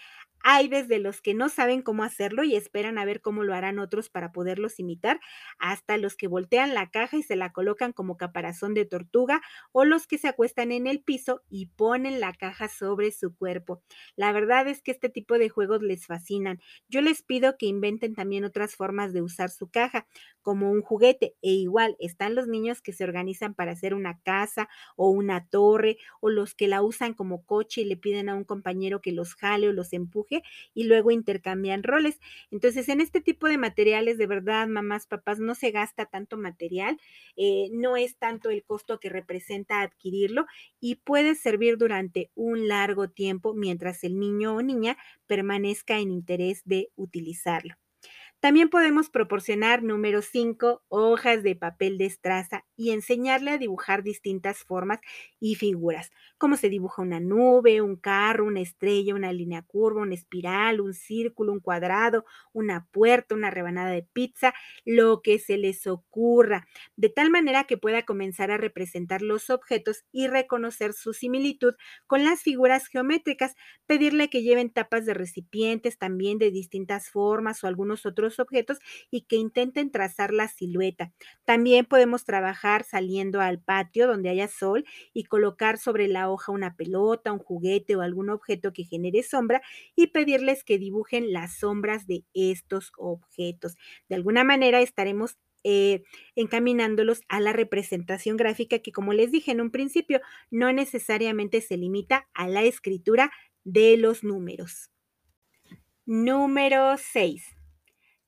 A: Hay desde los que no saben cómo hacerlo y esperan a ver cómo lo harán otros para poderlos imitar, hasta los que voltean la caja y se la colocan como caparazón de tortuga, o los que se acuestan en el piso y ponen la caja sobre su cuerpo. La verdad es que este tipo de juegos les fascinan. Yo les pido que inventen también otras formas de usar su caja, como un juguete, e igual están los niños que se organizan para hacer una casa o una torre, o los que la usan como coche y le piden a un compañero que los jale o los empuje y luego intercambian roles. Entonces, en este tipo de materiales, de verdad, mamás, papás, no se gasta tanto material, eh, no es tanto el costo que representa adquirirlo y puede servir durante un largo tiempo mientras el niño o niña permanezca en interés de utilizarlo. También podemos proporcionar, número 5, hojas de papel de estraza y enseñarle a dibujar distintas formas y figuras, como se dibuja una nube, un carro, una estrella, una línea curva, una espiral, un círculo, un cuadrado, una puerta, una rebanada de pizza, lo que se les ocurra, de tal manera que pueda comenzar a representar los objetos y reconocer su similitud con las figuras geométricas, pedirle que lleven tapas de recipientes también de distintas formas o algunos otros objetos y que intenten trazar la silueta. También podemos trabajar saliendo al patio donde haya sol y colocar sobre la hoja una pelota, un juguete o algún objeto que genere sombra y pedirles que dibujen las sombras de estos objetos. De alguna manera estaremos eh, encaminándolos a la representación gráfica que, como les dije en un principio, no necesariamente se limita a la escritura de los números. Número 6.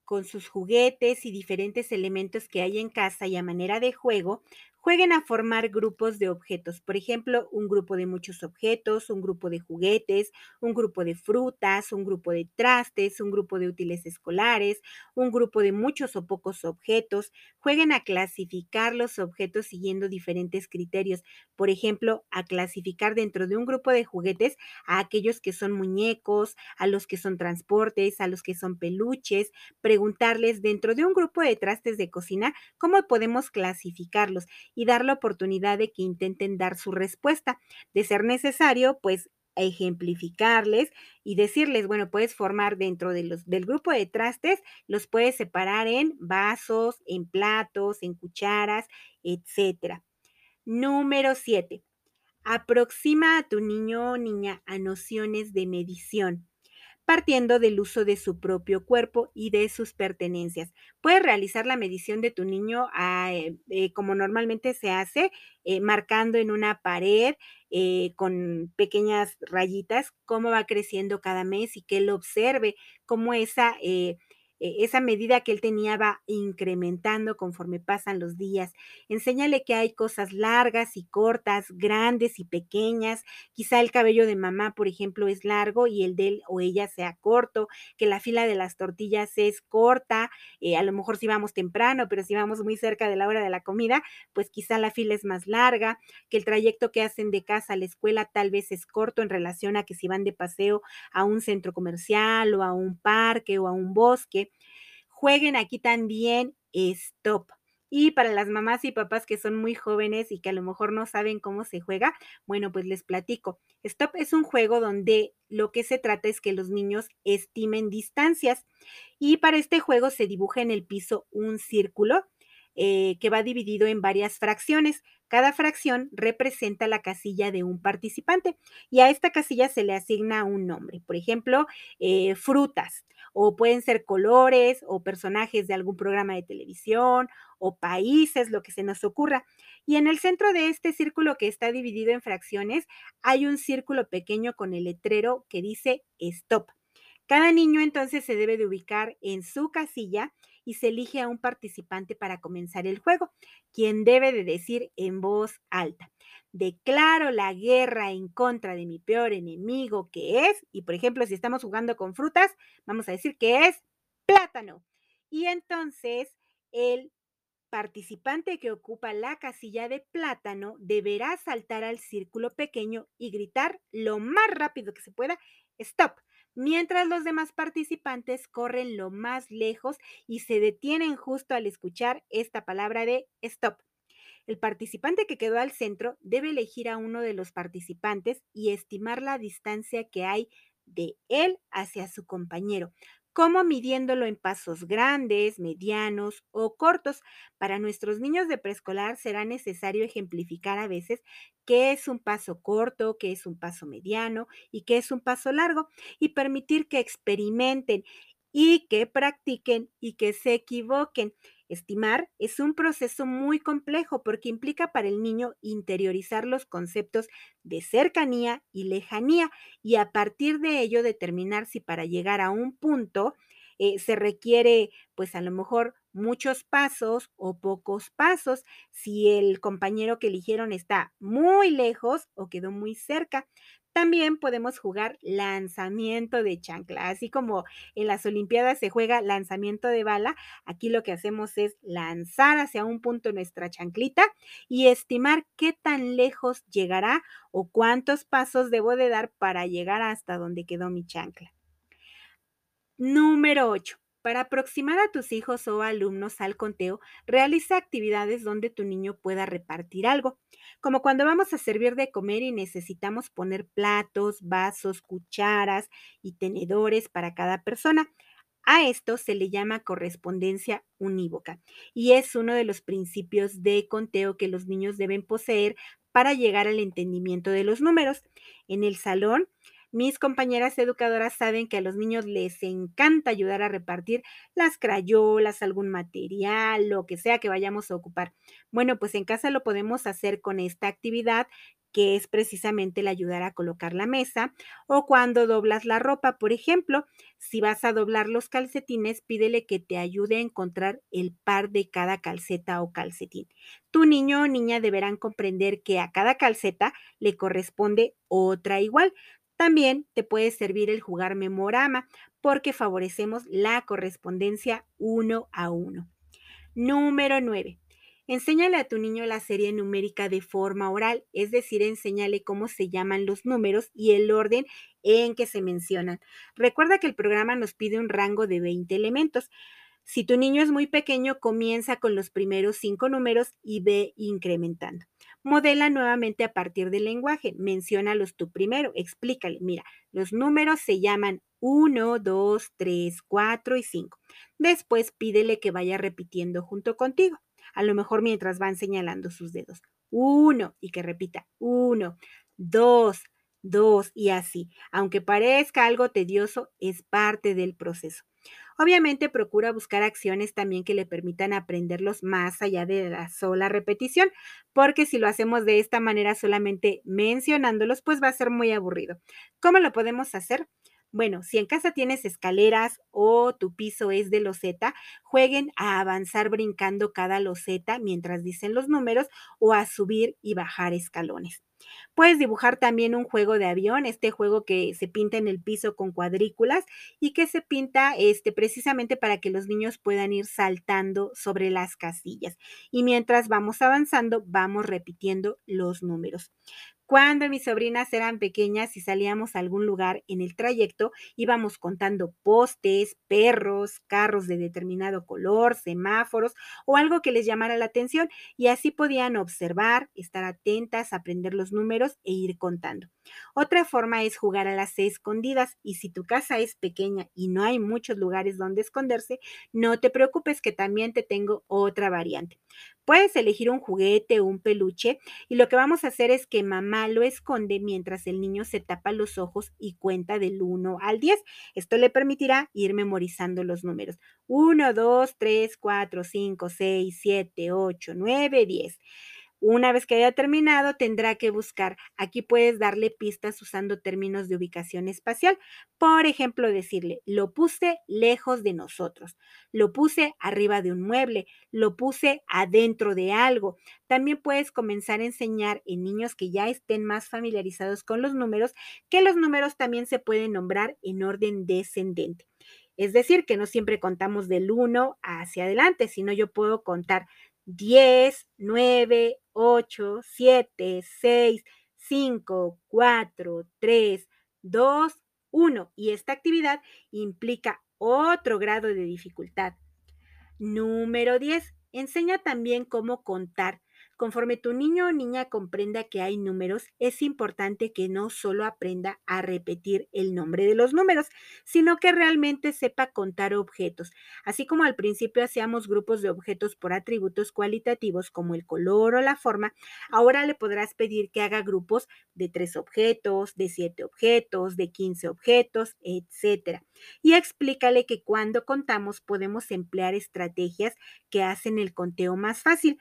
A: Con sus juguetes y diferentes elementos que hay en casa y a manera de juego, Jueguen a formar grupos de objetos, por ejemplo, un grupo de muchos objetos, un grupo de juguetes, un grupo de frutas, un grupo de trastes, un grupo de útiles escolares, un grupo de muchos o pocos objetos. Jueguen a clasificar los objetos siguiendo diferentes criterios, por ejemplo, a clasificar dentro de un grupo de juguetes a aquellos que son muñecos, a los que son transportes, a los que son peluches, preguntarles dentro de un grupo de trastes de cocina cómo podemos clasificarlos y dar la oportunidad de que intenten dar su respuesta. De ser necesario, pues ejemplificarles y decirles, bueno, puedes formar dentro de los, del grupo de trastes, los puedes separar en vasos, en platos, en cucharas, etcétera. Número 7. Aproxima a tu niño o niña a nociones de medición partiendo del uso de su propio cuerpo y de sus pertenencias. Puedes realizar la medición de tu niño eh, eh, como normalmente se hace, eh, marcando en una pared con pequeñas rayitas cómo va creciendo cada mes y que él observe cómo esa e, esa medida que él tenía va incrementando conforme pasan los días. Enséñale que hay cosas largas y cortas, grandes y pequeñas. Quizá el cabello de mamá, por ejemplo, es largo y el de él o ella sea corto, que la fila de las tortillas es corta, eh, a lo mejor si vamos temprano, pero si vamos muy cerca de la hora de la comida, pues quizá la fila es más larga, que el trayecto que hacen de casa a la escuela tal vez es corto en relación a que si van de paseo a un centro comercial o a un parque o a un bosque Jueguen aquí también stop. Y para las mamás y papás que son muy jóvenes y que a lo mejor no saben cómo se juega, bueno, pues les platico. Stop es un juego donde lo que se trata es que los niños estimen distancias y para este juego se dibuja en el piso un círculo eh, que va dividido en varias fracciones. Cada fracción representa la casilla de un participante y a esta casilla se le asigna un nombre. Por ejemplo, eh, frutas o pueden ser colores o personajes de algún programa de televisión o países, lo que se nos ocurra. Y en el centro de este círculo que está dividido en fracciones hay un círculo pequeño con el letrero que dice stop. Cada niño entonces se debe de ubicar en su casilla y se elige a un participante para comenzar el juego, quien debe de decir en voz alta, declaro la guerra en contra de mi peor enemigo que es, y por ejemplo, si estamos jugando con frutas, vamos a decir que es plátano. Y entonces el participante que ocupa la casilla de plátano deberá saltar al círculo pequeño y gritar lo más rápido que se pueda, stop mientras los demás participantes corren lo más lejos y se detienen justo al escuchar esta palabra de stop. El participante que quedó al centro debe elegir a uno de los participantes y estimar la distancia que hay de él hacia su compañero, como midiéndolo en pasos grandes, medianos o cortos. Para nuestros niños de preescolar será necesario ejemplificar a veces qué es un paso corto, qué es un paso mediano y qué es un paso largo y permitir que experimenten y que practiquen y que se equivoquen. Estimar es un proceso muy complejo porque implica para el niño interiorizar los conceptos de cercanía y lejanía y a partir de ello determinar si para llegar a un punto eh, se requiere pues a lo mejor muchos pasos o pocos pasos, si el compañero que eligieron está muy lejos o quedó muy cerca. También podemos jugar lanzamiento de chancla, así como en las Olimpiadas se juega lanzamiento de bala, aquí lo que hacemos es lanzar hacia un punto nuestra chanclita y estimar qué tan lejos llegará o cuántos pasos debo de dar para llegar hasta donde quedó mi chancla. Número 8. Para aproximar a tus hijos o alumnos al conteo, realiza actividades donde tu niño pueda repartir algo, como cuando vamos a servir de comer y necesitamos poner platos, vasos, cucharas y tenedores para cada persona. A esto se le llama correspondencia unívoca y es uno de los principios de conteo que los niños deben poseer para llegar al entendimiento de los números. En el salón, mis compañeras educadoras saben que a los niños les encanta ayudar a repartir las crayolas, algún material, lo que sea que vayamos a ocupar. Bueno, pues en casa lo podemos hacer con esta actividad que es precisamente el ayudar a colocar la mesa, o cuando doblas la ropa, por ejemplo, si vas a doblar los calcetines, pídele que te ayude a encontrar el par de cada calceta o calcetín. Tu niño o niña deberán comprender que a cada calceta le corresponde otra igual. También te puede servir el jugar memorama porque favorecemos la correspondencia uno a uno. Número 9. Enséñale a tu niño la serie numérica de forma oral, es decir, enséñale cómo se llaman los números y el orden en que se mencionan. Recuerda que el programa nos pide un rango de 20 elementos. Si tu niño es muy pequeño, comienza con los primeros cinco números y ve incrementando. Modela nuevamente a partir del lenguaje. Menciónalos tú primero. Explícale. Mira, los números se llaman 1, 2, 3, 4 y 5. Después pídele que vaya repitiendo junto contigo. A lo mejor mientras van señalando sus dedos. 1 y que repita 1, 2, 2 y así. Aunque parezca algo tedioso, es parte del proceso. Obviamente procura buscar acciones también que le permitan aprenderlos más allá de la sola repetición, porque si lo hacemos de esta manera solamente mencionándolos, pues va a ser muy aburrido. ¿Cómo lo podemos hacer? Bueno, si en casa tienes escaleras o tu piso es de loseta, jueguen a avanzar brincando cada loseta mientras dicen los números o a subir y bajar escalones. Puedes dibujar también un juego de avión, este juego que se pinta en el piso con cuadrículas y que se pinta este, precisamente para que los niños puedan ir saltando sobre las casillas. Y mientras vamos avanzando, vamos repitiendo los números. Cuando mis sobrinas eran pequeñas y salíamos a algún lugar en el trayecto, íbamos contando postes, perros, carros de determinado color, semáforos o algo que les llamara la atención y así podían observar, estar atentas, aprender los números e ir contando. Otra forma es jugar a las escondidas y si tu casa es pequeña y no hay muchos lugares donde esconderse, no te preocupes que también te tengo otra variante. Puedes elegir un juguete o un peluche y lo que vamos a hacer es que mamá lo esconde mientras el niño se tapa los ojos y cuenta del 1 al 10. Esto le permitirá ir memorizando los números. 1, 2, 3, 4, 5, 6, 7, 8, 9, 10. Una vez que haya terminado, tendrá que buscar. Aquí puedes darle pistas usando términos de ubicación espacial. Por ejemplo, decirle, lo puse lejos de nosotros, lo puse arriba de un mueble, lo puse adentro de algo. También puedes comenzar a enseñar en niños que ya estén más familiarizados con los números, que los números también se pueden nombrar en orden descendente. Es decir, que no siempre contamos del 1 hacia adelante, sino yo puedo contar 10, 9, 8, 7, 6, 5, 4, 3, 2, 1. Y esta actividad implica otro grado de dificultad. Número 10. Enseña también cómo contar Conforme tu niño o niña comprenda que hay números, es importante que no solo aprenda a repetir el nombre de los números, sino que realmente sepa contar objetos. Así como al principio hacíamos grupos de objetos por atributos cualitativos como el color o la forma, ahora le podrás pedir que haga grupos de tres objetos, de siete objetos, de 15 objetos, etc. Y explícale que cuando contamos podemos emplear estrategias que hacen el conteo más fácil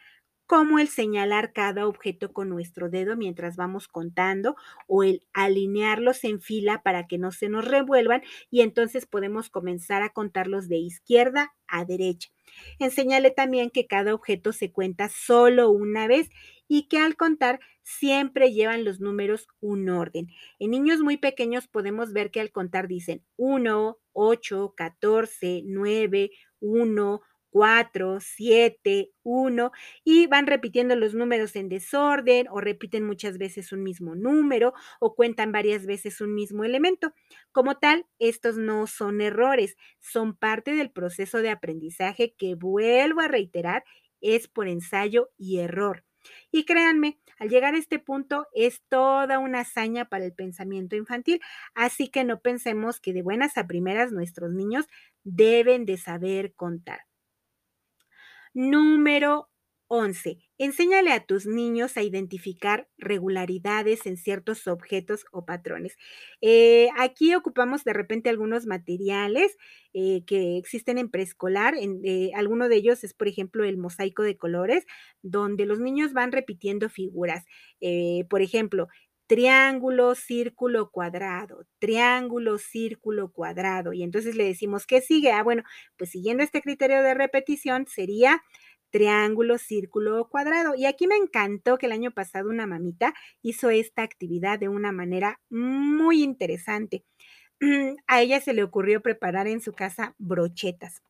A: como el señalar cada objeto con nuestro dedo mientras vamos contando o el alinearlos en fila para que no se nos revuelvan y entonces podemos comenzar a contarlos de izquierda a derecha. Enséñale también que cada objeto se cuenta solo una vez y que al contar siempre llevan los números un orden. En niños muy pequeños podemos ver que al contar dicen 1, 8, 14, 9, 1, 4, 7, 1 y van repitiendo los números en desorden o repiten muchas veces un mismo número o cuentan varias veces un mismo elemento. Como tal, estos no son errores, son parte del proceso de aprendizaje que vuelvo a reiterar, es por ensayo y error. Y créanme, al llegar a este punto es toda una hazaña para el pensamiento infantil, así que no pensemos que de buenas a primeras nuestros niños deben de saber contar. Número 11. Enséñale a tus niños a identificar regularidades en ciertos objetos o patrones. Eh, aquí ocupamos de repente algunos materiales eh, que existen en preescolar. Eh, alguno de ellos es, por ejemplo, el mosaico de colores, donde los niños van repitiendo figuras. por ejemplo, triángulo, círculo, cuadrado, triángulo, círculo, cuadrado. Y entonces le decimos, ¿qué sigue? Ah, bueno, pues siguiendo este criterio de repetición sería triángulo, círculo cuadrado. Y aquí me encantó que el año pasado una mamita hizo esta actividad de una manera muy interesante. A ella se le ocurrió preparar en su casa brochetas.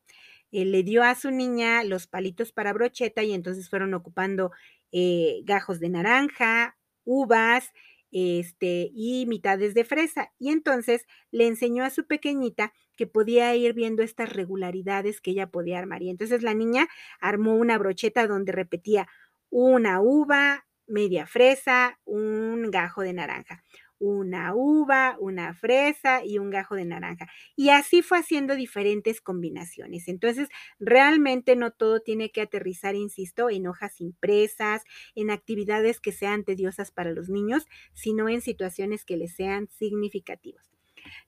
A: Eh, le dio a su niña los palitos para brocheta y entonces fueron ocupando eh, gajos de naranja, uvas, este, y mitades de fresa. Y entonces le enseñó a su pequeñita que podía ir viendo estas regularidades que ella podía armar. Y entonces la niña armó una brocheta donde repetía una uva, media fresa, un gajo de naranja una uva, una fresa y un gajo de naranja. Y así fue haciendo diferentes combinaciones. Entonces, realmente no todo tiene que aterrizar, insisto, en hojas impresas, en actividades que sean tediosas para los niños, sino en situaciones que les sean significativas.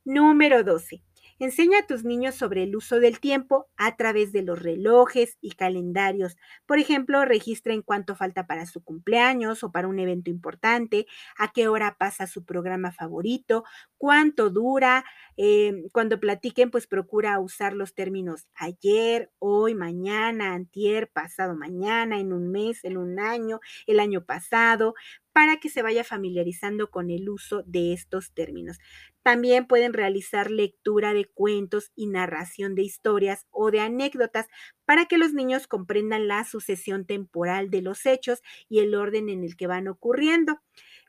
A: Número 12. Enseña a tus niños sobre el uso del tiempo a través de los relojes y calendarios. Por ejemplo, registren cuánto falta para su cumpleaños o para un evento importante, a qué hora pasa su programa favorito, cuánto dura. Em, cuando platiquen, pues procura usar los términos ayer, hoy, mañana, antier, pasado mañana, en un mes, en un año, el año pasado para que se vaya familiarizando con el uso de estos términos. También pueden realizar lectura de cuentos y narración de historias o de anécdotas para que los niños comprendan la sucesión temporal de los hechos y el orden en el que van ocurriendo.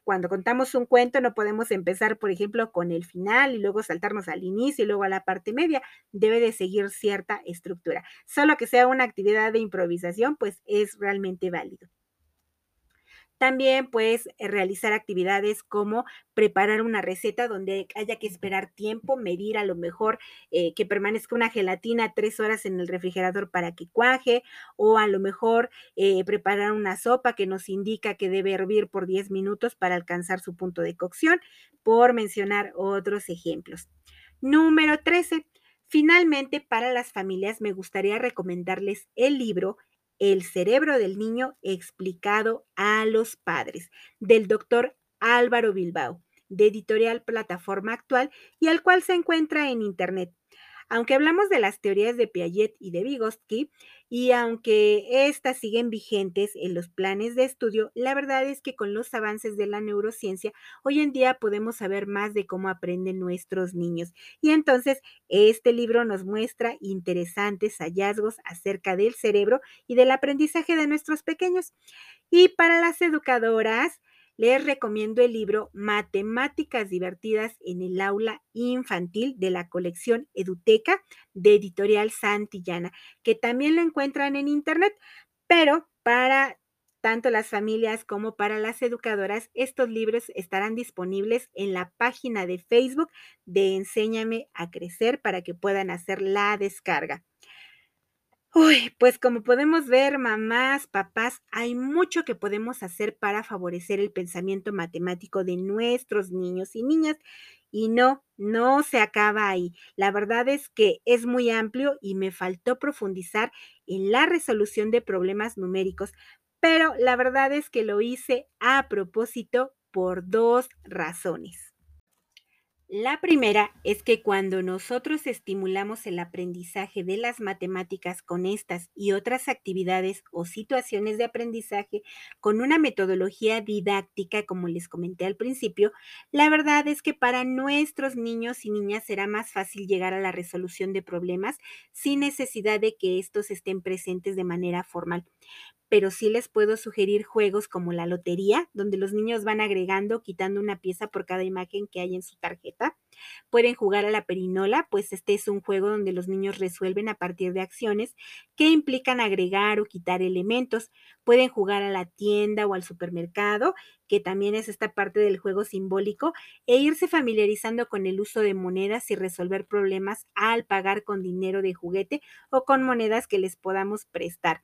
A: Cuando contamos un cuento no podemos empezar, por ejemplo, con el final y luego saltarnos al inicio y luego a la parte media. Debe de seguir cierta estructura. Solo que sea una actividad de improvisación, pues es realmente válido. También puedes eh, realizar actividades como preparar una receta donde haya que esperar tiempo, medir a lo mejor eh, que permanezca una gelatina tres horas en el refrigerador para que cuaje, o a lo mejor eh, preparar una sopa que nos indica que debe hervir por 10 minutos para alcanzar su punto de cocción, por mencionar otros ejemplos. Número 13. Finalmente, para las familias me gustaría recomendarles el libro el cerebro del niño explicado a los padres, del doctor Álvaro Bilbao, de editorial Plataforma Actual y al cual se encuentra en Internet. Aunque hablamos de las teorías de Piaget y de Vygotsky, y aunque estas siguen vigentes en los planes de estudio, la verdad es que con los avances de la neurociencia, hoy en día podemos saber más de cómo aprenden nuestros niños. Y entonces, este libro nos muestra interesantes hallazgos acerca del cerebro y del aprendizaje de nuestros pequeños. Y para las educadoras, les recomiendo el libro Matemáticas divertidas en el aula infantil de la colección Eduteca de Editorial Santillana, que también lo encuentran en internet, pero para tanto las familias como para las educadoras, estos libros estarán disponibles en la página de Facebook de Enséñame a Crecer para que puedan hacer la descarga. Uy, pues como podemos ver, mamás, papás, hay mucho que podemos hacer para favorecer el pensamiento matemático de nuestros niños y niñas. Y no, no se acaba ahí. La verdad es que es muy amplio y me faltó profundizar en la resolución de problemas numéricos, pero la verdad es que lo hice a propósito por dos razones. La primera es que cuando nosotros estimulamos el aprendizaje de las matemáticas con estas y otras actividades o situaciones de aprendizaje con una metodología didáctica, como les comenté al principio, la verdad es que para nuestros niños y niñas será más fácil llegar a la resolución de problemas sin necesidad de que estos estén presentes de manera formal pero sí les puedo sugerir juegos como la lotería, donde los niños van agregando, quitando una pieza por cada imagen que hay en su tarjeta. Pueden jugar a la perinola, pues este es un juego donde los niños resuelven a partir de acciones que implican agregar o quitar elementos. Pueden jugar a la tienda o al supermercado, que también es esta parte del juego simbólico, e irse familiarizando con el uso de monedas y resolver problemas al pagar con dinero de juguete o con monedas que les podamos prestar.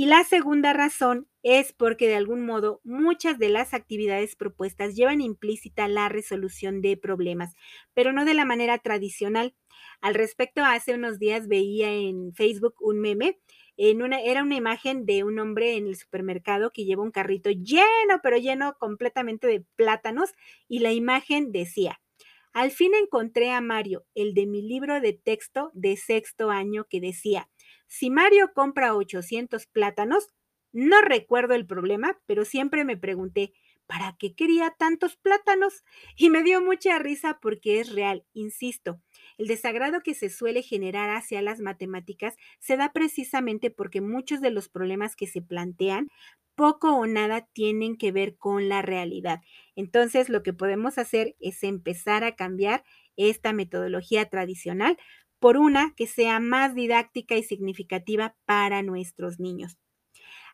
A: Y la segunda razón es porque de algún modo muchas de las actividades propuestas llevan implícita la resolución de problemas, pero no de la manera tradicional. Al respecto, hace unos días veía en Facebook un meme en una, era una imagen de un hombre en el supermercado que lleva un carrito lleno, pero lleno completamente de plátanos, y la imagen decía, al fin encontré a Mario, el de mi libro de texto de sexto año que decía, si Mario compra 800 plátanos, no recuerdo el problema, pero siempre me pregunté, ¿para qué quería tantos plátanos? Y me dio mucha risa porque es real, insisto. El desagrado que se suele generar hacia las matemáticas se da precisamente porque muchos de los problemas que se plantean poco o nada tienen que ver con la realidad. Entonces, lo que podemos hacer es empezar a cambiar esta metodología tradicional por una que sea más didáctica y significativa para nuestros niños.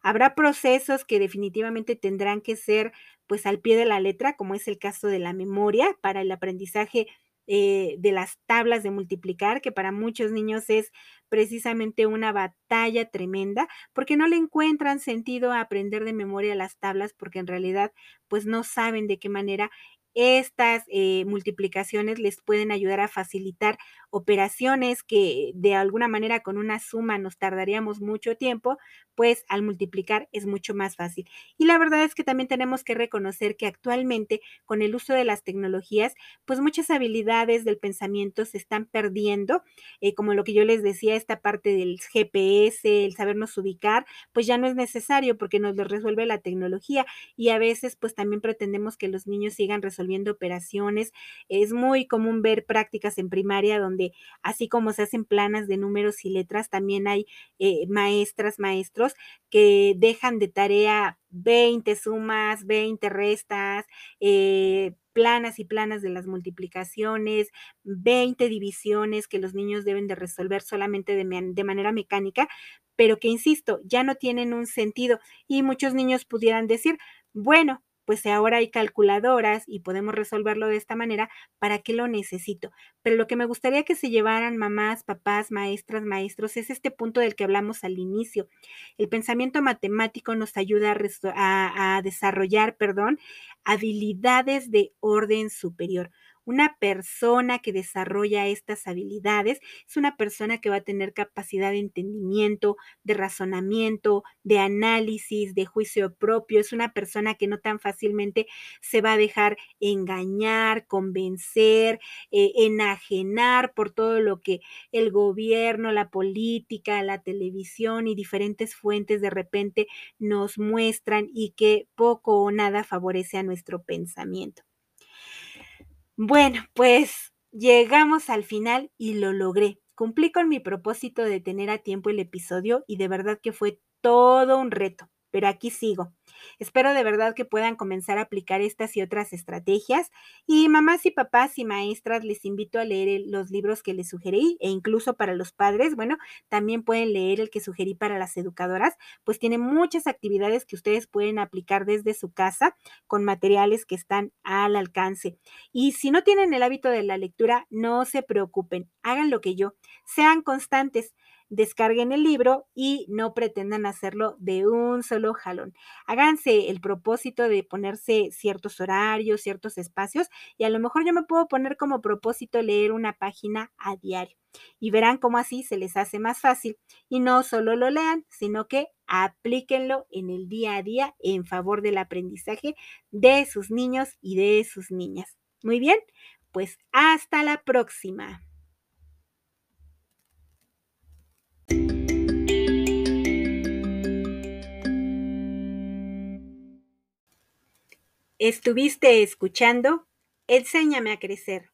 A: Habrá procesos que definitivamente tendrán que ser pues al pie de la letra, como es el caso de la memoria para el aprendizaje eh, de las tablas de multiplicar, que para muchos niños es precisamente una batalla tremenda, porque no le encuentran sentido a aprender de memoria las tablas, porque en realidad pues no saben de qué manera estas eh, multiplicaciones les pueden ayudar a facilitar operaciones que de alguna manera con una suma nos tardaríamos mucho tiempo, pues al multiplicar es mucho más fácil. Y la verdad es que también tenemos que reconocer que actualmente con el uso de las tecnologías, pues muchas habilidades del pensamiento se están perdiendo, eh, como lo que yo les decía, esta parte del GPS, el sabernos ubicar, pues ya no es necesario porque nos lo resuelve la tecnología y a veces pues también pretendemos que los niños sigan resolviendo operaciones. Es muy común ver prácticas en primaria donde así como se hacen planas de números y letras, también hay eh, maestras, maestros que dejan de tarea 20 sumas, 20 restas, eh, planas y planas de las multiplicaciones, 20 divisiones que los niños deben de resolver solamente de, de, manera mecánica, pero que, insisto, ya no tienen un sentido y muchos niños pudieran decir, bueno, pues ahora hay calculadoras y podemos resolverlo de esta manera, ¿para qué lo necesito? Pero lo que me gustaría que se llevaran mamás, papás, maestras, maestros, es este punto del que hablamos al inicio. El pensamiento matemático nos ayuda a, a desarrollar, perdón, habilidades de orden superior. Una persona que desarrolla estas habilidades es una persona que va a tener capacidad de entendimiento, de razonamiento, de análisis, de juicio propio. Es una persona que no tan fácilmente se va a dejar engañar, convencer, eh, enajenar por todo lo que el gobierno, la política, la televisión y diferentes fuentes de repente nos muestran y que poco o nada favorece a nuestro pensamiento. Bueno, pues llegamos al final y lo logré. Cumplí con mi propósito de tener a tiempo el episodio y de verdad que fue todo un reto pero aquí sigo. Espero de verdad que puedan comenzar a aplicar estas y otras estrategias. Y mamás y papás y maestras, les invito a leer los libros que les sugerí e incluso para los padres, bueno, también pueden leer el que sugerí para las educadoras, pues tiene muchas actividades que ustedes pueden aplicar desde su casa con materiales que están al alcance. Y si no tienen el hábito de la lectura, no se preocupen, hagan lo que yo, sean constantes descarguen el libro y no pretendan hacerlo de un solo jalón. Háganse el propósito de ponerse ciertos horarios, ciertos espacios y a lo mejor yo me puedo poner como propósito leer una página a diario y verán cómo así se les hace más fácil y no solo lo lean, sino que aplíquenlo en el día a día en favor del aprendizaje de sus niños y de sus niñas. Muy bien, Pues hasta la próxima. Estuviste escuchando Enséñame a crecer